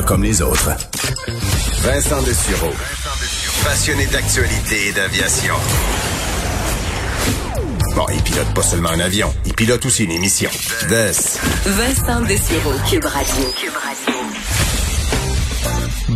Pas comme les autres. Vincent Dessureau. Passionné d'actualité et d'aviation. Bon, il pilote pas seulement un avion, il pilote aussi une émission. Des. Vincent Dessureau, Cube Radio. Cube Radio.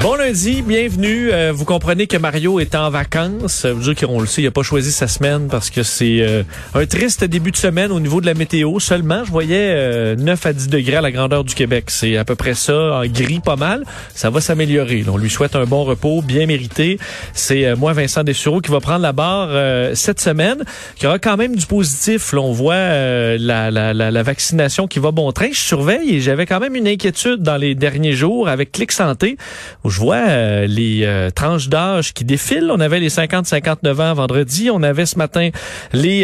Bon lundi, bienvenue. Euh, vous comprenez que Mario est en vacances. Vous dire qu'on le sait, il a pas choisi sa semaine parce que c'est euh, un triste début de semaine au niveau de la météo. Seulement, je voyais euh, 9 à 10 degrés à la grandeur du Québec. C'est à peu près ça, en gris pas mal. Ça va s'améliorer. On lui souhaite un bon repos, bien mérité. C'est euh, moi, Vincent Dessureau, qui va prendre la barre cette semaine. Qui aura quand même du positif. On voit la, la, la, vaccination qui va bon train. Je surveille et j'avais quand même une inquiétude dans les derniers jours avec Clic Santé je vois euh, les euh, tranches d'âge qui défilent. On avait les 50-59 ans vendredi. On avait ce matin les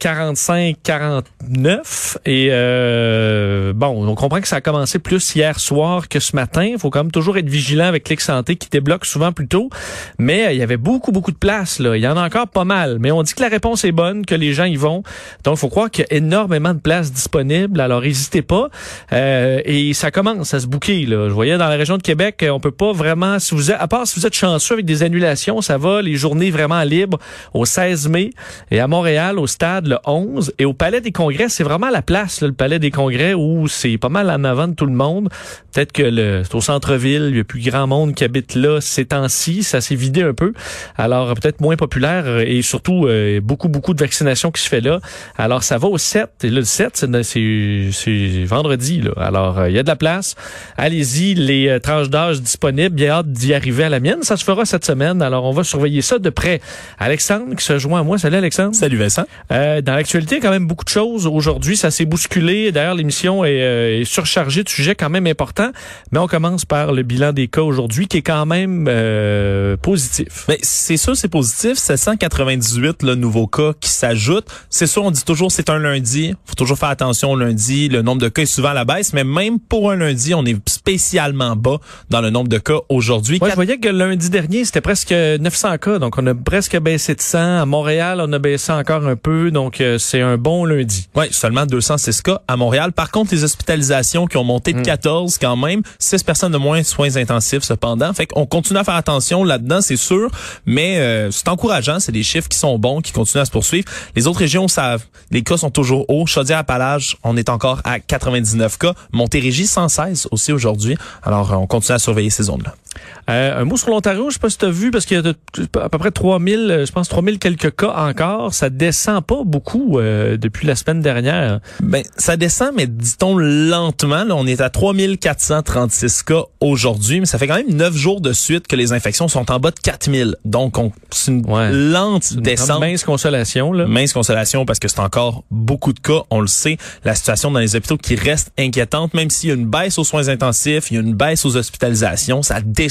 45-49. Euh, Et bon, on comprend que ça a commencé plus hier soir que ce matin. Il faut quand même toujours être vigilant avec Clic Santé qui débloque souvent plus tôt. Mais il y avait beaucoup, beaucoup de place. Là. Il y en a encore pas mal. Mais on dit que la réponse est bonne, que les gens y vont. Donc, il faut croire qu'il y a énormément de places disponibles. Alors, n'hésitez pas. et ça commence à se bouquer. Là. Je voyais dans la région de Québec, on peut pas vraiment, si vous êtes, à part si vous êtes chanceux avec des annulations, ça va, les journées vraiment libres au 16 mai et à Montréal au stade le 11 et au Palais des Congrès, c'est vraiment la place, le Palais des Congrès où c'est pas mal en avant de tout le monde. Peut-être que le, c'est au centre-ville, il y a plus grand monde qui habite là ces temps-ci, ça s'est vidé un peu. Alors peut-être moins populaire et surtout euh, beaucoup beaucoup de vaccination qui se fait là. Alors ça va au 7 et là, le 7 c'est, c'est, vendredi là. Alors euh, il y a de la place. Allez-y, les euh, tranches d'âge disponibles bien hâte d'y arriver à la mienne. Ça se fera cette semaine. Alors, on va surveiller ça de près. Alexandre qui se joint à moi. Salut, Alexandre. Salut, Vincent. Euh, dans l'actualité, quand même beaucoup de choses. Aujourd'hui, ça s'est bousculé. D'ailleurs, l'émission est, euh, est, surchargée de sujets quand même importants. Mais on commence par le bilan des cas aujourd'hui qui est quand même euh, positif. Mais c'est sûr, c'est positif. 798 le nouveau cas qui s'ajoutent. C'est sûr, on dit toujours c'est un lundi. faut toujours faire attention au lundi. Le nombre de cas est souvent à la baisse. Mais même pour un lundi, on est spécialement bas dans le nombre de cas aujourd'hui. Ouais, je voyais que lundi dernier, c'était presque 900 cas. Donc, on a presque baissé de 100. À Montréal, on a baissé encore un peu. Donc, euh, c'est un bon lundi. Oui, seulement 206 cas à Montréal. Par contre, les hospitalisations qui ont monté de 14 quand même, 6 personnes de moins soins intensifs cependant. Fait qu'on continue à faire attention là-dedans, c'est sûr. Mais euh, c'est encourageant. C'est des chiffres qui sont bons, qui continuent à se poursuivre. Les autres régions savent. Les cas sont toujours hauts. Chaudière-Appalaches, on est encore à 99 cas. Montérégie, 116 aussi aujourd'hui. Alors, on continue à surveiller ces zones-là. Euh, un mot sur l'Ontario, je sais pas si tu as vu, parce qu'il y a à peu près 3000, je pense 3000 quelques cas encore. Ça descend pas beaucoup euh, depuis la semaine dernière. Ben, ça descend, mais dit-on lentement. Là, on est à 3436 cas aujourd'hui, mais ça fait quand même 9 jours de suite que les infections sont en bas de 4000. Donc, c'est une ouais. lente une descente. Mince consolation. Là. Mince consolation parce que c'est encore beaucoup de cas. On le sait, la situation dans les hôpitaux qui reste inquiétante, même s'il y a une baisse aux soins intensifs, il y a une baisse aux hospitalisations, ça descend,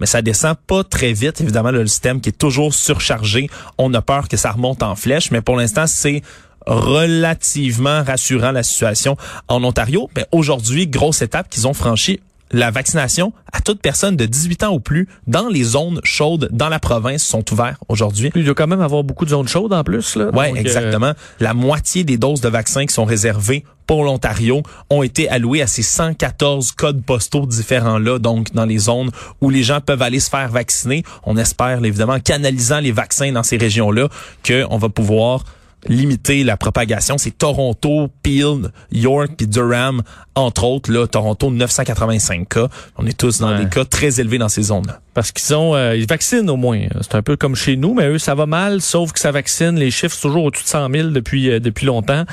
mais ça descend pas très vite. Évidemment, le système qui est toujours surchargé, on a peur que ça remonte en flèche, mais pour l'instant, c'est relativement rassurant la situation en Ontario. Mais aujourd'hui, grosse étape qu'ils ont franchie la vaccination à toute personne de 18 ans ou plus dans les zones chaudes dans la province sont ouvertes aujourd'hui. Il doit quand même avoir beaucoup de zones chaudes en plus. Là. Oui, exactement. Euh... La moitié des doses de vaccins qui sont réservées pour l'Ontario ont été allouées à ces 114 codes postaux différents-là, donc dans les zones où les gens peuvent aller se faire vacciner. On espère, évidemment, en canalisant les vaccins dans ces régions-là, qu'on va pouvoir limiter la propagation. C'est Toronto, Peel, York puis Durham, entre autres. Là, Toronto, 985 cas. On est tous dans ouais. des cas très élevés dans ces zones-là. Parce qu'ils ont, euh, ils vaccinent au moins. C'est un peu comme chez nous, mais eux, ça va mal, sauf que ça vaccine. Les chiffres sont toujours au-dessus de 100 000 depuis, euh, depuis longtemps.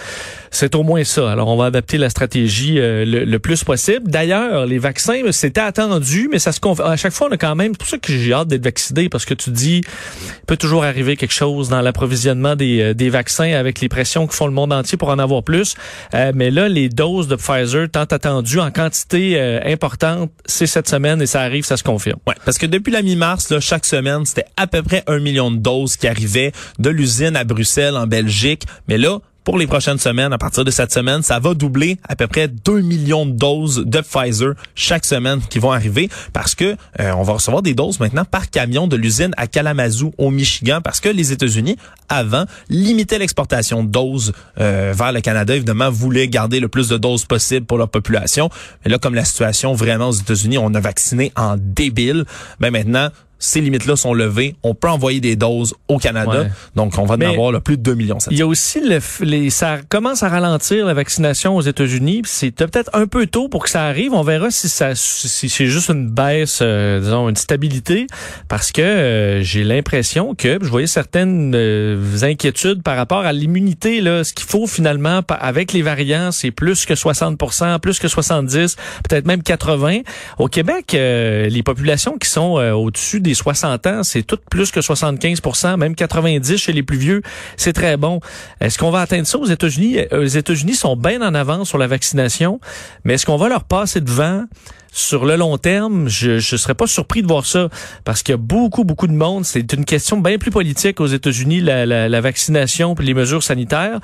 C'est au moins ça. Alors, on va adapter la stratégie euh, le, le, plus possible. D'ailleurs, les vaccins, c'était attendu, mais ça se à chaque fois, on a quand même, c'est pour ça que j'ai hâte d'être vacciné, parce que tu dis, il peut toujours arriver quelque chose dans l'approvisionnement des, des vaccins avec les pressions que font le monde entier pour en avoir plus. Euh, mais là, les doses de Pfizer tant attendues en quantité euh, importante, c'est cette semaine et ça arrive, ça se confirme. Ouais, parce que depuis la mi-mars, là, chaque semaine, c'était à peu près un million de doses qui arrivaient de l'usine à Bruxelles, en Belgique. Mais là, pour les prochaines semaines, à partir de cette semaine, ça va doubler à peu près 2 millions de doses de Pfizer chaque semaine qui vont arriver parce que euh, on va recevoir des doses maintenant par camion de l'usine à Kalamazoo au Michigan parce que les États-Unis avant limitaient l'exportation de doses euh, vers le Canada, évidemment voulaient garder le plus de doses possible pour leur population. Mais là comme la situation vraiment aux États-Unis, on a vacciné en débile, ben maintenant ces limites-là sont levées. On peut envoyer des doses au Canada. Ouais. Donc, on va en avoir là, plus de 2 millions. Il y a aussi le, les, ça commence à ralentir la vaccination aux États-Unis. C'est peut-être un peu tôt pour que ça arrive. On verra si ça, si c'est juste une baisse, euh, disons une stabilité, parce que euh, j'ai l'impression que je voyais certaines euh, inquiétudes par rapport à l'immunité. Là, ce qu'il faut finalement avec les variants, c'est plus que 60%, plus que 70, peut-être même 80. Au Québec, euh, les populations qui sont au-dessus des 60 ans, c'est tout plus que 75% même 90 chez les plus vieux. C'est très bon. Est-ce qu'on va atteindre ça aux États-Unis? Euh, Les États-Unis sont bien en avance sur la vaccination, mais est-ce qu'on va leur passer devant? Sur le long terme, je ne serais pas surpris de voir ça parce qu'il y a beaucoup, beaucoup de monde. C'est une question bien plus politique aux États-Unis, la, vaccination puis les mesures sanitaires.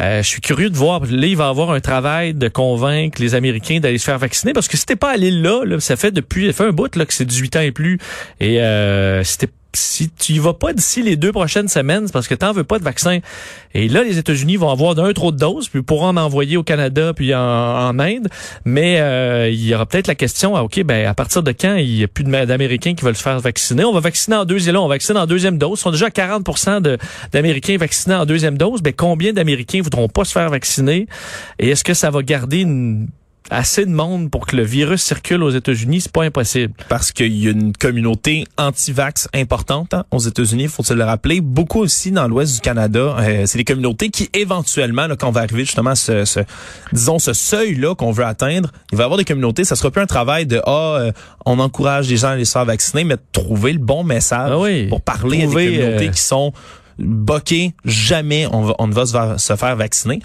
Euh, je suis curieux de voir. Là, il va avoir un travail de convaincre les Américains d'aller se faire vacciner parce que si t'es pas allé là, là, ça fait depuis, ça fait un bout là que c'est 18 ans et plus. Et euh, si tu y vas pas d'ici les deux prochaines semaines, c'est parce que t'en veux pas de vaccin. Et là, les États-Unis vont avoir d'un trop de doses, puis pourront en envoyer au Canada, puis en, Inde. Mais euh, il y aura peut-être la question, ah, ok, ben à partir de quand il y a plus d'Américains qui veulent se faire vacciner? On va vacciner en deuxième, là, on vaccine en deuxième dose. Ils sont déjà à 40% de- d'Américains vaccinés en deuxième dose. Ben combien d'Américains voudront pas se faire vacciner? Et est-ce que ça va garder une assez de monde pour que le virus circule aux États-Unis, c'est pas impossible. parce qu'il y a une communauté anti-vax importante hein, aux États-Unis, faut-il le rappeler. Beaucoup aussi dans l'ouest du Canada. Euh, c'est des communautés qui, éventuellement, là, quand on va arriver justement à ce, ce disons, ce seuil-là qu'on veut atteindre, il va y avoir des communautés, ça sera plus un travail de, ah, euh, on encourage les gens à se faire vacciner, mais de trouver le bon message Ah oui. pour parler Trouver, à des communautés euh, qui sont boquées, jamais on, va, on ne va se faire, se faire vacciner.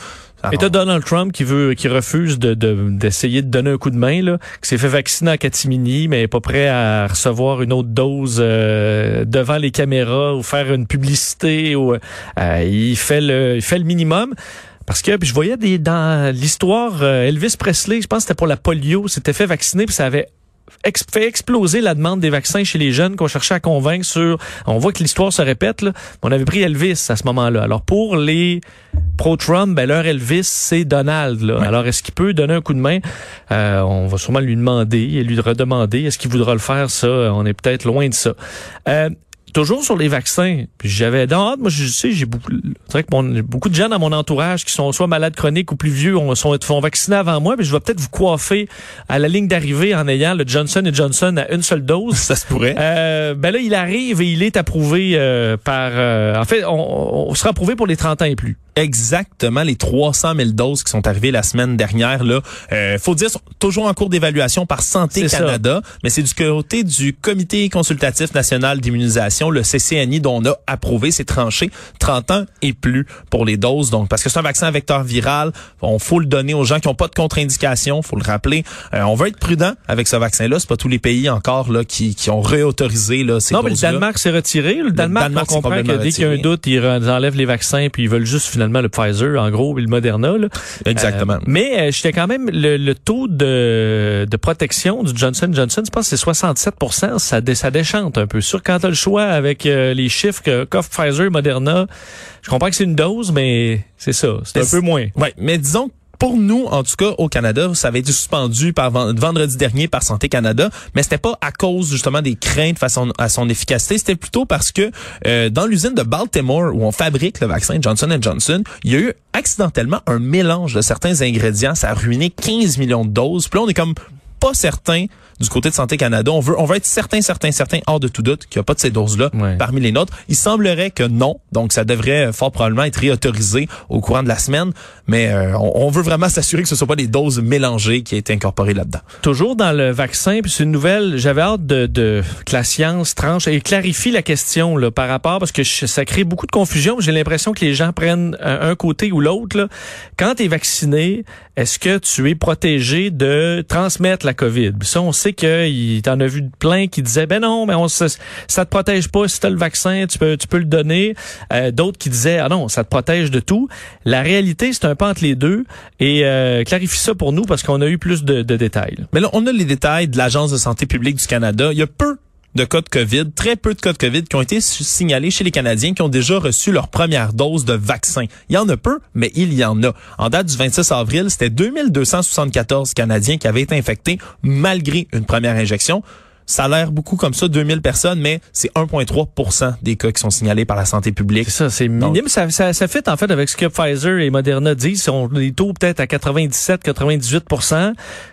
Et t'as Donald Trump qui veut, qui refuse de, de- d'essayer de, donner un coup de main, là, qui s'est fait vacciner en catimini, mais est pas prêt à recevoir une autre dose euh, devant les caméras ou faire une publicité. Ou, euh, il fait le, il fait le minimum. Parce que puis je voyais des dans l'histoire euh, Elvis Presley, je pense que c'était pour la polio, s'était fait vacciner puis ça avait ex- fait exploser la demande des vaccins chez les jeunes qu'on cherchait à convaincre sur. On voit que l'histoire se répète. Là. On avait pris Elvis à ce moment-là. Alors pour les pro-Trump, ben leur Elvis c'est Donald. Là. Alors est-ce qu'il peut donner un coup de main? Euh, On va sûrement lui demander et lui redemander. Est-ce qu'il voudra le faire? Ça, on est peut-être loin de ça. Euh, Toujours sur les vaccins, puis j'avais hâte, moi je sais, j'ai beaucoup, c'est vrai que mon- beaucoup de gens dans mon entourage qui sont soit malades chroniques ou plus vieux, on sont font vacciner avant moi, mais je vais peut-être vous coiffer à la ligne d'arrivée en ayant le Johnson Johnson à une seule dose. Ça se pourrait. Euh, ben là, il arrive et il est approuvé euh, par. euh, en fait, on, on sera approuvé pour les 30 ans et plus. Exactement les 300 000 doses qui sont arrivées la semaine dernière. Là, euh, faut dire, sont toujours en cours d'évaluation par Santé ça. Canada, mais c'est du côté du Comité consultatif national d'immunisation, le CCNI, dont on a approuvé, c'est tranché 30 ans et plus pour les doses. Donc, parce que c'est un vaccin à vecteur viral, on faut le donner aux gens qui n'ont pas de contre-indication, faut le rappeler. Euh, on veut être prudent avec ce vaccin-là. C'est pas tous les pays encore là qui, qui ont réautorisé là ces non, mais le. Danemark s'est retiré. Le Danemark, Danemark on comprend que dès qu'il y a un doute, ils enlèvent les vaccins puis ils veulent juste finalement le Pfizer, en gros, et le Moderna. Là. Exactement. Euh, mais euh, j'étais quand même le, le taux de, de protection du Johnson Johnson, je pense que c'est 67 ça, dé- ça déchante un peu. Sûr, quand tu as le choix avec euh, les chiffres que qu'offre Pfizer, Moderna, je comprends que c'est une dose, mais c'est ça, c'est un peu moins. Ouais, mais disons que pour nous, en tout cas au Canada, ça avait été suspendu vendredi dernier par Santé Canada, mais c'était pas à cause justement des craintes face à son, à son efficacité, c'était plutôt parce que euh, dans l'usine de Baltimore où on fabrique le vaccin Johnson Johnson, il y a eu accidentellement un mélange de certains ingrédients, ça a ruiné 15 millions de doses. Puis là, on est comme pas certain du côté de Santé Canada, on veut, on veut être certain, certain, certain, hors de tout doute qu'il n'y a pas de ces doses-là Ouais. parmi les nôtres. Il semblerait que non, donc ça devrait euh, fort probablement être réautorisé au courant de la semaine, mais euh, on, on veut vraiment s'assurer que ce ne sont pas des doses mélangées qui aient été incorporées là-dedans. Toujours dans le vaccin, puis c'est une nouvelle, j'avais hâte de, de que la science tranche et clarifie la question là, par rapport, parce que je- ça crée beaucoup de confusion. J'ai l'impression que les gens prennent un, un côté ou l'autre. Quand tu es vacciné, est-ce que tu es protégé de transmettre la COVID? Puis Ça, on sait qu'il t'en a vu plein qui disaient, ben non, mais on, ça, ça te protège pas si tu as le vaccin, tu peux, tu peux le donner. Euh, D'autres qui disaient, ah non, ça te protège de tout. La réalité, c'est un peu entre les deux. Et euh, clarifie ça pour nous parce qu'on a eu plus de, de détails. Mais là, on a les détails de l'Agence de santé publique du Canada. Il y a peu de cas de COVID, très peu de cas de COVID qui ont été signalés chez les Canadiens qui ont déjà reçu leur première dose de vaccin. Il y en a peu, mais il y en a. En date du 26 avril, c'était 2274 Canadiens qui avaient été infectés malgré une première injection. Ça a l'air beaucoup comme ça, 2000 personnes, mais c'est 1,3 des cas qui sont signalés par la santé publique. C'est ça, c'est minime. Ça, ça, ça fait en fait avec ce que Pfizer et Moderna disent. On les taux peut-être à 97-98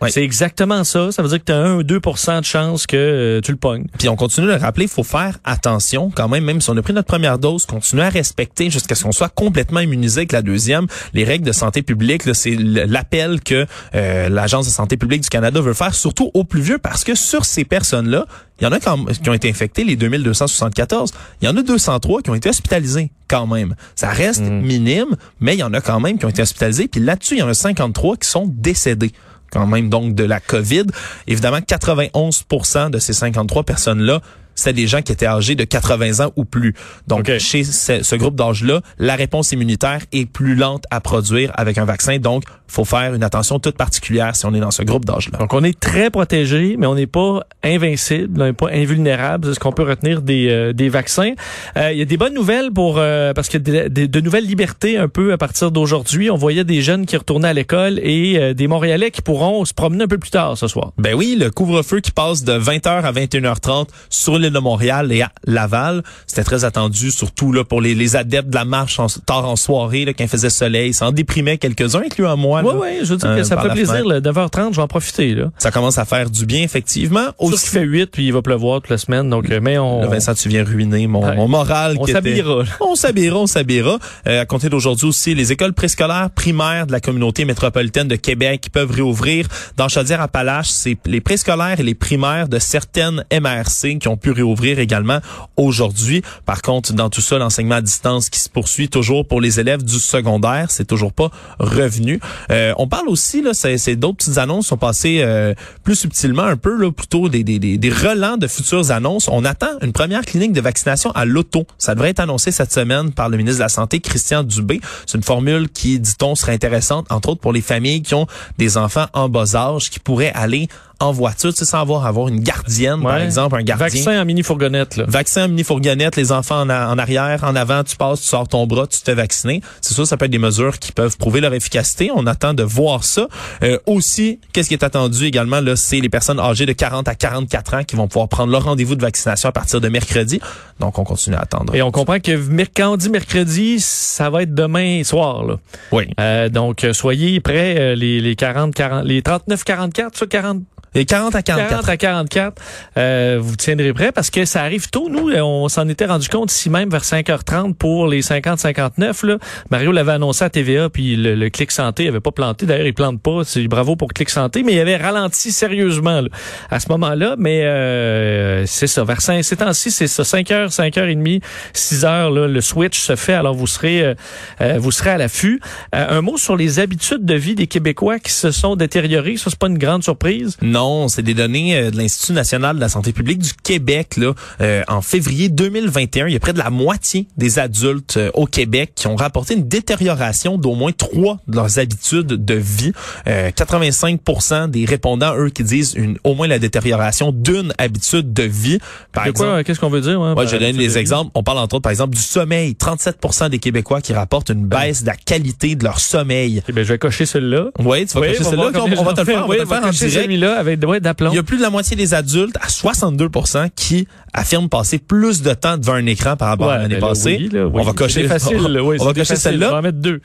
Ouais. C'est exactement ça. Ça veut dire que tu as 1 ou 2% de chance que euh, tu le pognes. Puis on continue de le rappeler, il faut faire attention quand même, même si on a pris notre première dose, continuer à respecter jusqu'à ce qu'on soit complètement immunisé avec la deuxième. Les règles de santé publique, là, c'est l'appel que euh, l'Agence de santé publique du Canada veut faire, surtout aux plus vieux, parce que sur ces personnes-là, il y en a quand- qui ont été infectés, les 2274. Il y en a 203 qui ont été hospitalisés quand même. Ça reste minime, mais il y en a quand même qui ont été hospitalisés. Puis là-dessus, il y en a 53 qui sont décédés quand même donc de la COVID. Évidemment, 91% de ces 53 personnes-là, c'était des gens qui étaient âgés de 80 ans ou plus. Donc, chez ce, ce groupe d'âge-là, la réponse immunitaire est plus lente à produire avec un vaccin. Donc, faut faire une attention toute particulière si on est dans ce groupe d'âge-là. Donc, on est très protégé, mais on n'est pas invincible, on n'est pas invulnérable. C'est ce qu'on peut retenir des, euh, des vaccins. Euh, Il y a des bonnes nouvelles pour euh, parce qu'il y a de nouvelles libertés un peu à partir d'aujourd'hui. On voyait des jeunes qui retournaient à l'école et des Montréalais qui pourront se promener un peu plus tard ce soir. Ben oui, le couvre-feu qui passe de 20h à 21h30 sur l'île de Montréal et à Laval, c'était très attendu, surtout là pour les, les adeptes de la marche en- tard en soirée, là, quand il faisait soleil. Ça en déprimait quelques-uns, incluant moi. Oui, là. oui, je veux dire euh, que ça fait la plaisir. Le 9h30, je vais en profiter. Là. Ça commence à faire du bien, effectivement. Sauf Aussi, qu'il fait 8 puis il va pleuvoir toute la semaine. Donc, euh, mais on, Là, Vincent, tu viens ruiner mon, Ouais. mon moral. on s'habillera. là. On s'habillera, on s'habillera. Euh, à compter d'aujourd'hui aussi, les écoles préscolaires primaires de la communauté métropolitaine de Québec qui peuvent réouvrir. Dans Chaudière-Appalaches, c'est les préscolaires et les primaires de certaines MRC qui ont pu réouvrir également aujourd'hui. Par contre, dans tout ça, l'enseignement à distance qui se poursuit toujours pour les élèves du secondaire, c'est toujours pas revenu. Euh, on parle aussi, là, c'est, d'autres petites annonces sont passées euh, plus subtilement un peu, là, plutôt des, des, des, des relents de futures annonces. On attend une première clinique de vaccination à l'auto. Ça devrait être annoncé cette semaine par le ministre de la Santé, Christian Dubé. C'est une formule qui, dit-on, serait intéressante, entre autres pour les familles qui ont des enfants en bas âge, qui pourraient aller en voiture, tu sais, sans avoir, avoir une gardienne, par exemple, un gardien. Vaccin en mini-fourgonnette. là. Vaccin en mini-fourgonnette, les enfants en, arrière, en avant, tu passes, tu sors ton bras, tu te fais vacciner. C'est sûr, ça peut être des mesures qui peuvent prouver leur efficacité. On attend de voir ça. Euh, aussi, qu'est-ce qui est attendu également, là, c'est les personnes âgées de 40 à 44 ans qui vont pouvoir prendre leur rendez-vous de vaccination à partir de mercredi. Donc, on continue à attendre. Et on comprend que quand on dit mercredi, ça va être demain soir. Là. Oui. Euh, donc, soyez prêts, euh, les, les 40, 40, les 39, 44, ça, 40, Et 40 à 44 40 à 44, euh, vous tiendrez prêt parce que ça arrive tôt. Nous, euh, on s'en était rendu compte ici même vers 5h30 pour les 50-59. là. Mario l'avait annoncé à TVA, puis le, le Clic Santé avait pas planté. D'ailleurs, il plante pas. C'est bravo pour Clic Santé, mais il avait ralenti sérieusement là, à ce moment-là. Mais euh, c'est ça, vers 5, ces temps-ci, c'est ça, 5h, 5h30, 6h, là, le switch se fait. Alors, vous serez, euh, euh, vous serez à l'affût. Euh, un mot sur les habitudes de vie des Québécois qui se sont détériorées. Ça, c'est pas une grande surprise. Non, c'est des données euh, de l'Institut national de la santé publique du Québec. Là, Euh, en février 2021, il y a près de la moitié des adultes euh, au Québec qui ont rapporté une détérioration d'au moins trois de leurs habitudes de vie. Euh, 85% des répondants, eux, qui disent une, au moins la détérioration d'une habitude de vie. Par De exemple, quoi, qu'est-ce qu'on veut dire? hein, Ouais, par je donne vie? exemples. On parle entre autres, par exemple, du sommeil. 37% des Québécois qui rapportent une baisse de la qualité de leur sommeil. Eh ben, je vais cocher celui-là. Oui, tu vas cocher voir On, on va te le faire, on va te le faire en direct. celui-là avec ouais, d'aplomb. Il y a plus de la moitié des adultes, à 62% qui affirment passer plus de temps devant un écran par rapport à l'année ben passée. oui, là, oui. On va cocher, facile. oui, on va cocher celle-là. On va en mettre deux.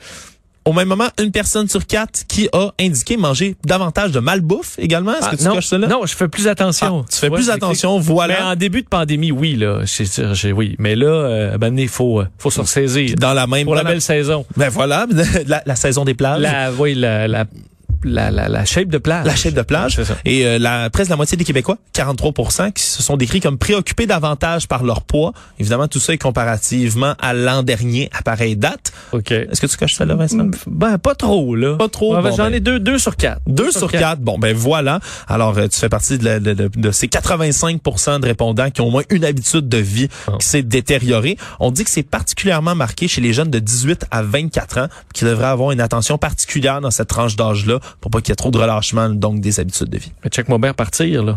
au même moment, une personne sur quatre qui a indiqué manger davantage de malbouffe également. Est-ce Ah, que tu non, coches cela? non, je fais plus attention. Ah, tu fais plus attention, Mais voilà. en début de pandémie, oui, là. j'ai- oui. Mais là, euh, ben, il faut, euh, faut se ressaisir. Dans la même Pour la belle saison. Ben voilà, la, la saison des plages. La, oui, la, la, la, la, la shape de plage. La shape de plage. Ça. Et euh, la, presque la moitié des Québécois, 43 qui se sont décrits comme préoccupés davantage par leur poids. Évidemment, tout ça est comparativement à l'an dernier à pareille date. OK. Est-ce que tu coches ça là, Vincent? Ben, pas trop, là. Pas trop, Ouais, bon, J'en ben. ai deux, deux sur quatre. Deux sur quatre. Bon, ben voilà. Alors, euh, tu fais partie de, la- de- de- de ces 85% de répondants qui ont au moins une habitude de vie Ah. qui s'est détériorée. On dit que c'est particulièrement marqué chez les jeunes de 18 à 24 ans qui devraient avoir une attention particulière dans cette tranche d'âge-là pour pas qu'il y ait trop de relâchement, donc des habitudes de vie. Mais check-moi bien partir, là.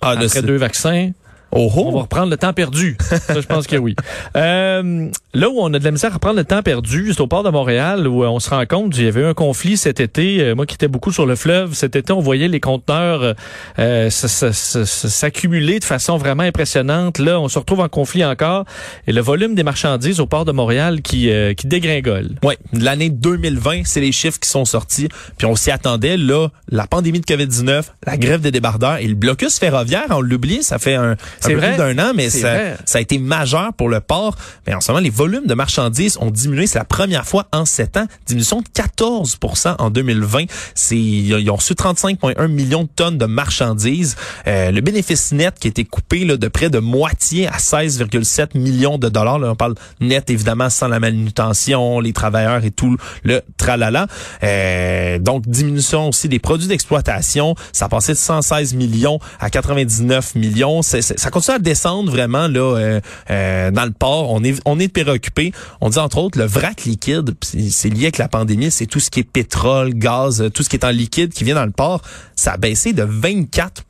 Ah, Après deux vaccins, Oh, oh. on va reprendre le temps perdu. Ça, je pense que oui. Euh, là où on a de la misère à reprendre le temps perdu, c'est au port de Montréal où euh, on se rend compte, il y avait eu un conflit cet été. Euh, moi qui étais beaucoup sur le fleuve, cet été, on voyait les conteneurs euh, s'accumuler de façon vraiment impressionnante. Là, on se retrouve en conflit encore. Et le volume des marchandises au port de Montréal qui, euh, qui dégringole. Oui, l'année 2020, c'est les chiffres qui sont sortis. Puis on s'y attendait. Là, la pandémie de COVID-19, la grève des débardeurs et le blocus ferroviaire, on l'oublie, ça fait un C'est vrai. d'un an, mais ça, vrai. ça a été majeur pour le port. Mais en ce moment, les volumes de marchandises ont diminué. C'est la première fois en sept ans. Diminution de 14 en 2020. C'est, ils ont reçu 35,1 millions de tonnes de marchandises. Euh, le bénéfice net qui a été coupé là, de près de moitié à 16,7 millions de dollars. Là, on parle net, évidemment, sans la manutention, les travailleurs et tout le tralala. Euh, donc, diminution aussi des produits d'exploitation. Ça a passé de 116 millions à 99 millions. Ça continue à descendre vraiment là euh, euh, dans le port? On est on est préoccupé. On dit entre autres le vrac liquide, c'est lié avec la pandémie, c'est tout ce qui est pétrole, gaz, tout ce qui est en liquide qui vient dans le port. Ça a baissé de 24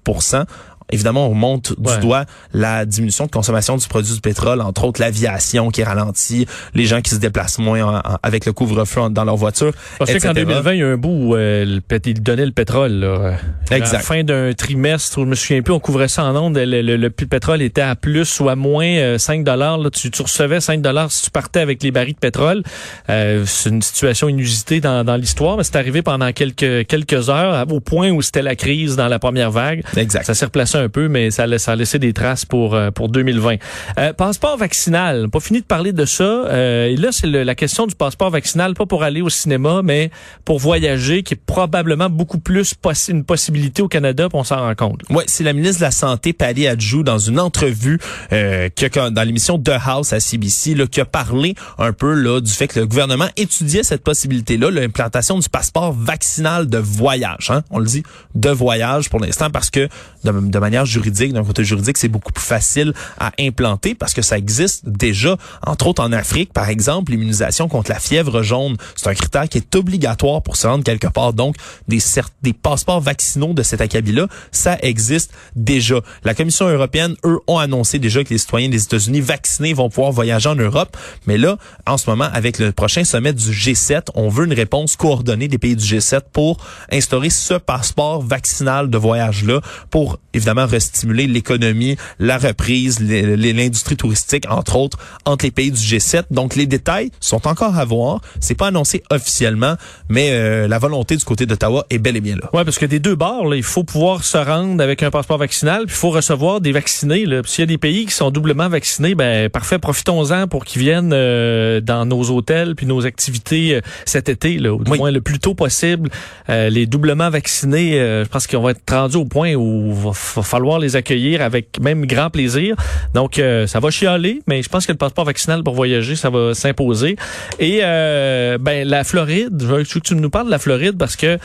Évidemment, on monte Ouais. du doigt la diminution de consommation du produit du pétrole, entre autres l'aviation qui ralentit, les gens qui se déplacent moins en- en- avec le couvre-feu dans leur voiture. Parce qu'en 2020, il y a un bout où euh, le il donnait le pétrole. Là. Euh, À la Exact. fin d'un trimestre, où je me souviens plus, on couvrait ça en ondes, le, le- le pétrole était à plus ou à moins euh, 5 dollars. Tu, tu recevais 5 dollars si tu partais avec les barils de pétrole. Euh, c'est une situation inusitée dans, dans l'histoire, mais c'est arrivé pendant quelques quelques heures, au point où c'était la crise dans la première vague. Exact. Ça s'est replacé un peu, mais ça, ça a laissé des traces pour euh, pour 2020. Euh, passeport vaccinal, pas fini de parler de ça. Euh, là, c'est la question du passeport vaccinal, pas pour aller au cinéma, mais pour voyager, qui est probablement beaucoup plus possi- une possibilité au Canada, puis on s'en rend compte. Ouais, c'est la ministre de la Santé, Patty Adjou, dans une entrevue euh, qui a- dans l'émission The House à CBC, là, qui a parlé un peu là du fait que le gouvernement étudiait cette possibilité-là, l'implantation du passeport vaccinal de voyage. Hein? On le dit de voyage pour l'instant parce que de manière juridique, d'un côté juridique, c'est beaucoup plus facile à implanter parce que ça existe déjà, entre autres en Afrique, par exemple, l'immunisation contre la fièvre jaune. C'est un critère qui est obligatoire pour se rendre quelque part. Donc, des, des passeports vaccinaux de cet acabit-là, ça existe déjà. La Commission européenne, eux, ont annoncé déjà que les citoyens des États-Unis vaccinés vont pouvoir voyager en Europe. Mais là, en ce moment, avec le prochain sommet du G7, on veut une réponse coordonnée des pays du G7 pour instaurer ce passeport vaccinal de voyage-là pour, évidemment, restimuler l'économie, la reprise, l'industrie touristique, entre autres, entre les pays du G7. Donc, les détails sont encore à voir. C'est pas annoncé officiellement, mais euh, la volonté du côté d'Ottawa est bel et bien là. Ouais, parce que des deux bords, là, il faut pouvoir se rendre avec un passeport vaccinal, puis il faut recevoir des vaccinés. S'il y a des pays qui sont doublement vaccinés, ben parfait, profitons-en pour qu'ils viennent euh, dans nos hôtels puis nos activités euh, cet été, là, ou du Oui. moins le plus tôt possible. Euh, les doublement vaccinés, euh, je pense qu'on va être rendu au point où il va, va falloir les accueillir avec même grand plaisir. Donc euh, ça va chialer, mais je pense que le passeport vaccinal pour voyager, ça va s'imposer. Et euh, ben la Floride, je veux que tu nous parles de la Floride parce que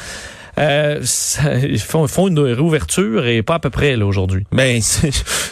euh, ils font, font une réouverture et pas à peu près là aujourd'hui. Ben,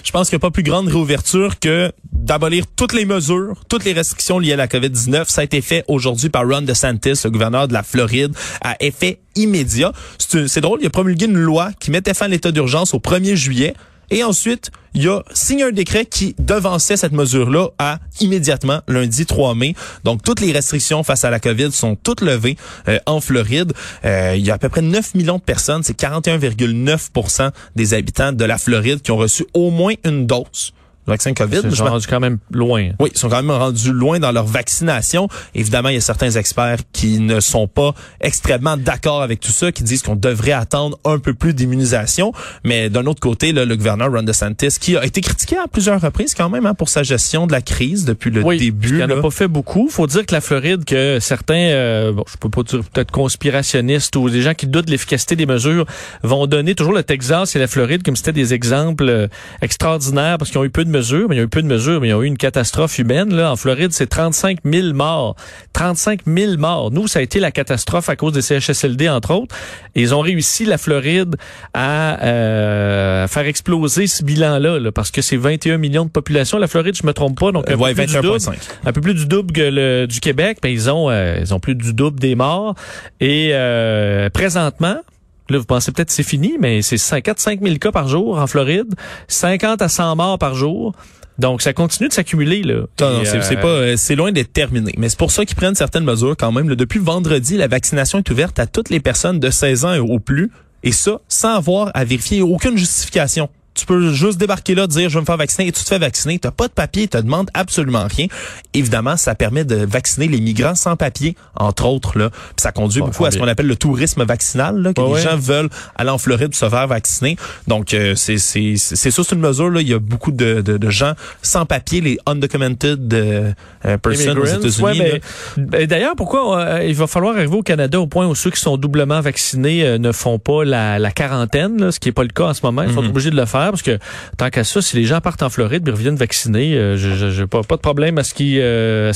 je pense qu'il n'y a pas plus grande réouverture que d'abolir toutes les mesures, toutes les restrictions liées à la COVID-19. Ça a été fait aujourd'hui par Ron DeSantis, le gouverneur de la Floride, à effet immédiat. C'est drôle, il a promulgué une loi qui mettait fin à l'état d'urgence au 1er juillet. Et ensuite, il a signé un décret qui devançait cette mesure-là à immédiatement lundi 3 mai. Donc, toutes les restrictions face à la COVID sont toutes levées euh, en Floride. Euh, il y a à peu près 9 millions de personnes, c'est 41,9% des habitants de la Floride qui ont reçu au moins une dose vaccin COVID. Ils sont rendus quand même loin. Oui, ils sont quand même rendus loin dans leur vaccination. Évidemment, il y a certains experts qui ne sont pas extrêmement d'accord avec tout ça, qui disent qu'on devrait attendre un peu plus d'immunisation. Mais d'un autre côté, là, le gouverneur Ron DeSantis, qui a été critiqué à plusieurs reprises quand même hein, pour sa gestion de la crise depuis le Oui, début. Il n'en a pas fait beaucoup. Faut dire que la Floride, que certains, euh, bon, je peux pas dire peut-être conspirationnistes ou des gens qui doutent de l'efficacité des mesures, vont donner toujours le Texas et la Floride comme c'était des exemples euh, extraordinaires parce qu'ils ont eu peu de mesures, mais ils ont eu peu de mesures, mais ils ont eu une catastrophe humaine. Là, en Floride, c'est 35 000 morts. 35 000 morts. Nous, ça a été la catastrophe à cause des CHSLD, entre autres. Et ils ont réussi, la Floride, à euh, faire exploser ce bilan-là, là, parce que c'est 21 millions de population. La Floride, je me trompe pas, donc un Euh, ouais, peu plus du double 21,5. un peu plus du double que le, du Québec, mais ils ont euh, ils ont plus du double des morts. Et euh, présentement, là vous pensez peut-être que c'est fini, mais c'est 4-5 000 cas par jour en Floride, 50 à 100 morts par jour. Donc ça continue de s'accumuler là. Non, c'est euh, pas, euh, c'est loin d'être terminé. Mais c'est pour ça qu'ils prennent certaines mesures quand même. là. Depuis vendredi, la vaccination est ouverte à toutes les personnes de 16 ans et au plus. Et ça, sans avoir à vérifier aucune justification. Tu peux juste débarquer là, dire je vais me faire vacciner et tu te fais vacciner. T'as pas de papier, te demandent absolument rien. Évidemment, ça permet de vacciner les migrants sans papier, entre autres là. Puis ça conduit Bon, beaucoup à ce qu'on appelle le tourisme vaccinal, là, que Ouais, les ouais. gens veulent aller en Floride se faire vacciner. Donc euh, c'est c'est c'est ça, c'est une mesure là. Il y a beaucoup de, de, de gens sans papier, les undocumented euh, euh, persons aux États-Unis. ouais, ben, D'ailleurs, pourquoi euh, il va falloir arriver au Canada au point où ceux qui sont doublement vaccinés ne font pas la, la quarantaine, là, ce qui est pas le cas en ce moment. Ils sont Mhm. obligés de le faire parce que tant qu'à ça, si les gens partent en Floride et reviennent vaccinés, euh, je- je- pas, de problème à ce qu'ils euh,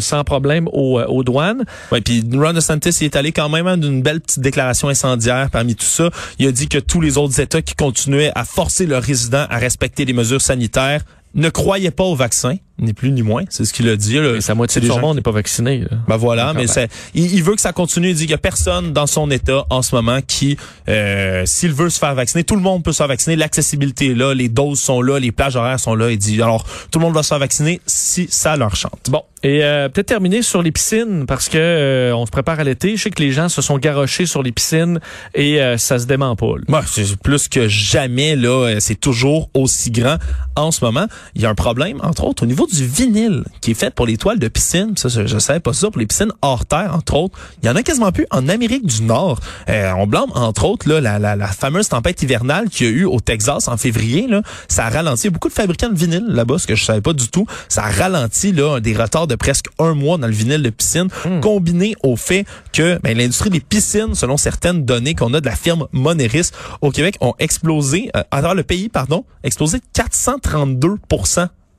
sans problème aux, euh, aux douanes. Ouais, puis Ron DeSantis est allé quand même d'une belle petite déclaration incendiaire parmi tout ça. Il a dit que tous les autres États qui continuaient à forcer leurs résidents à respecter les mesures sanitaires ne croyaient pas au vaccin, ni plus ni moins. C'est ce qu'il a dit. là. Sa moitié des gens monde n'est pas vacciné. là. Ben voilà, mais c'est, il, il veut que ça continue. Il dit qu'il y a personne dans son État en ce moment qui, euh, s'il veut se faire vacciner, tout le monde peut se faire vacciner. L'accessibilité est là, les doses sont là, les plages horaires sont là. Il dit alors tout le monde va se faire vacciner si ça leur chante. Bon, et euh, peut-être terminer sur les piscines parce que euh, on se prépare à l'été. Je sais que les gens se sont garochés sur les piscines et euh, ça se dément pas. c'est plus que jamais là, euh, c'est toujours aussi grand en ce moment. Il y a un problème, entre autres, au niveau du vinyle qui est fait pour les toiles de piscine. Ça, je, je savais pas ça pour les piscines hors terre, entre autres. Il y en a quasiment plus en Amérique du Nord. Euh, on blâme entre autres là, la, la, la fameuse tempête hivernale qu'il y a eu au Texas en février. Là, ça a ralenti Il y a beaucoup de fabricants de vinyle là-bas, ce que je savais pas du tout. Ça a ralenti là des retards de presque un mois dans le vinyle de piscine, combiné au fait que ben, l'industrie des piscines, selon certaines données qu'on a de la firme Moneris au Québec, ont explosé, euh, à travers le pays, pardon, explosé de 432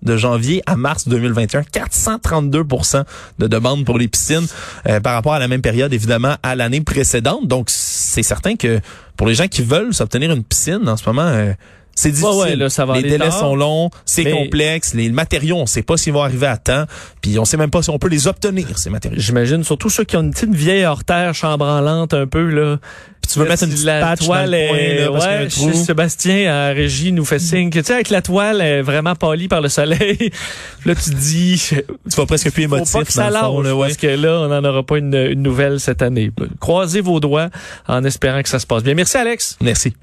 de janvier à mars 2021, 432% de demandes pour les piscines euh, par rapport à la même période, évidemment, à l'année précédente. Donc, c'est certain que pour les gens qui veulent s'obtenir une piscine en ce moment, euh, c'est difficile. ouais, là, ça va les délais tard. sont longs, c'est Mais- complexe, les matériaux, on sait pas s'ils vont arriver à temps, puis on sait même pas si on peut les obtenir, ces matériaux. J'imagine surtout ceux qui ont une petite vieille hors terre chambranlante un peu là. Puis tu veux mettre une petite la patch toile dans le coin, est, là, parce ouais, Sébastien en régie nous fait signe que tu sais avec la toile est vraiment pâlie par le soleil. là tu te dis Tu vas presque plus faut émotif pas que ça dans le fond, là, ouais. parce que là on n'en aura pas une, une nouvelle cette année. Croisez vos doigts en espérant que ça se passe bien. Merci Alex. Merci.